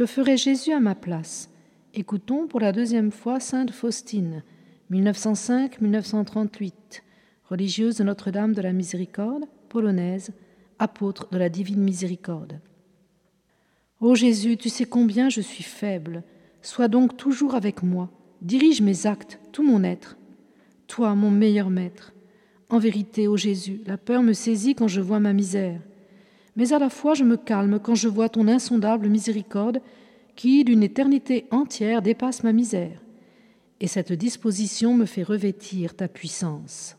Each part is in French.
Que ferait Jésus à ma place? Écoutons pour la deuxième fois Sainte Faustine, 1905-1938, religieuse de Notre-Dame de la Miséricorde, polonaise, apôtre de la divine miséricorde. Ô Jésus, tu sais combien je suis faible. Sois donc toujours avec moi. Dirige mes actes, tout mon être. Toi, mon meilleur maître. En vérité, ô Jésus, la peur me saisit quand je vois ma misère. Mais à la fois je me calme quand je vois ton insondable miséricorde qui, d'une éternité entière, dépasse ma misère. Et cette disposition me fait revêtir ta puissance.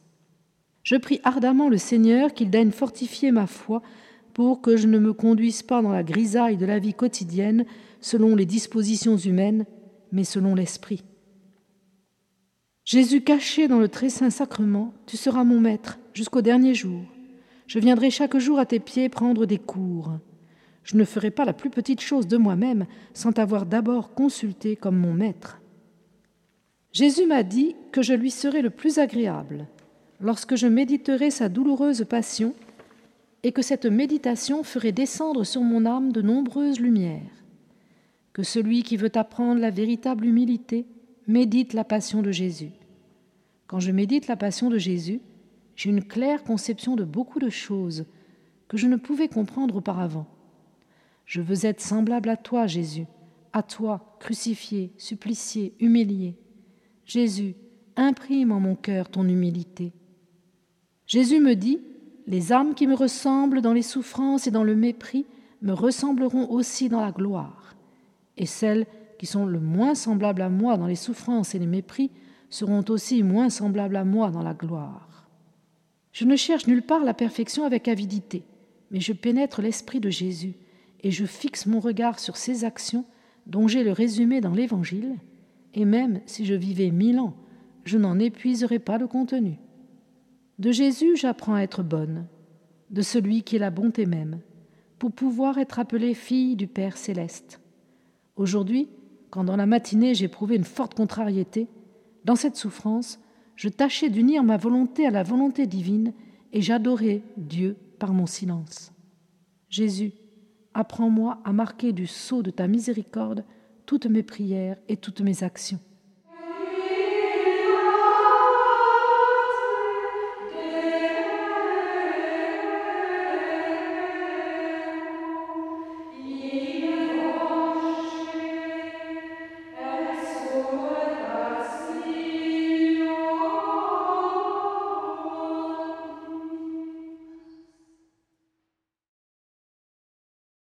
Je prie ardemment le Seigneur qu'il daigne fortifier ma foi pour que je ne me conduise pas dans la grisaille de la vie quotidienne selon les dispositions humaines, mais selon l'Esprit. Jésus caché dans le très saint sacrement, tu seras mon maître jusqu'au dernier jour. Je viendrai chaque jour à tes pieds prendre des cours. Je ne ferai pas la plus petite chose de moi-même sans t'avoir d'abord consulté comme mon maître. Jésus m'a dit que je lui serai le plus agréable lorsque je méditerai sa douloureuse passion et que cette méditation ferait descendre sur mon âme de nombreuses lumières. Que celui qui veut apprendre la véritable humilité médite la passion de Jésus. Quand je médite la passion de Jésus, j'ai une claire conception de beaucoup de choses que je ne pouvais comprendre auparavant. Je veux être semblable à toi, Jésus, à toi, crucifié, supplicié, humilié. Jésus, imprime en mon cœur ton humilité. Jésus me dit, Les âmes qui me ressemblent dans les souffrances et dans le mépris me ressembleront aussi dans la gloire, et celles qui sont le moins semblables à moi dans les souffrances et les mépris seront aussi moins semblables à moi dans la gloire. Je ne cherche nulle part la perfection avec avidité, mais je pénètre l'esprit de Jésus et je fixe mon regard sur ses actions dont j'ai le résumé dans l'Évangile, et même si je vivais mille ans, je n'en épuiserai pas le contenu. De Jésus, j'apprends à être bonne, de celui qui est la bonté même, pour pouvoir être appelée fille du Père céleste. Aujourd'hui, quand dans la matinée j'éprouvais une forte contrariété, dans cette souffrance, je tâchais d'unir ma volonté à la volonté divine et j'adorais Dieu par mon silence. Jésus, apprends-moi à marquer du sceau de ta miséricorde toutes mes prières et toutes mes actions.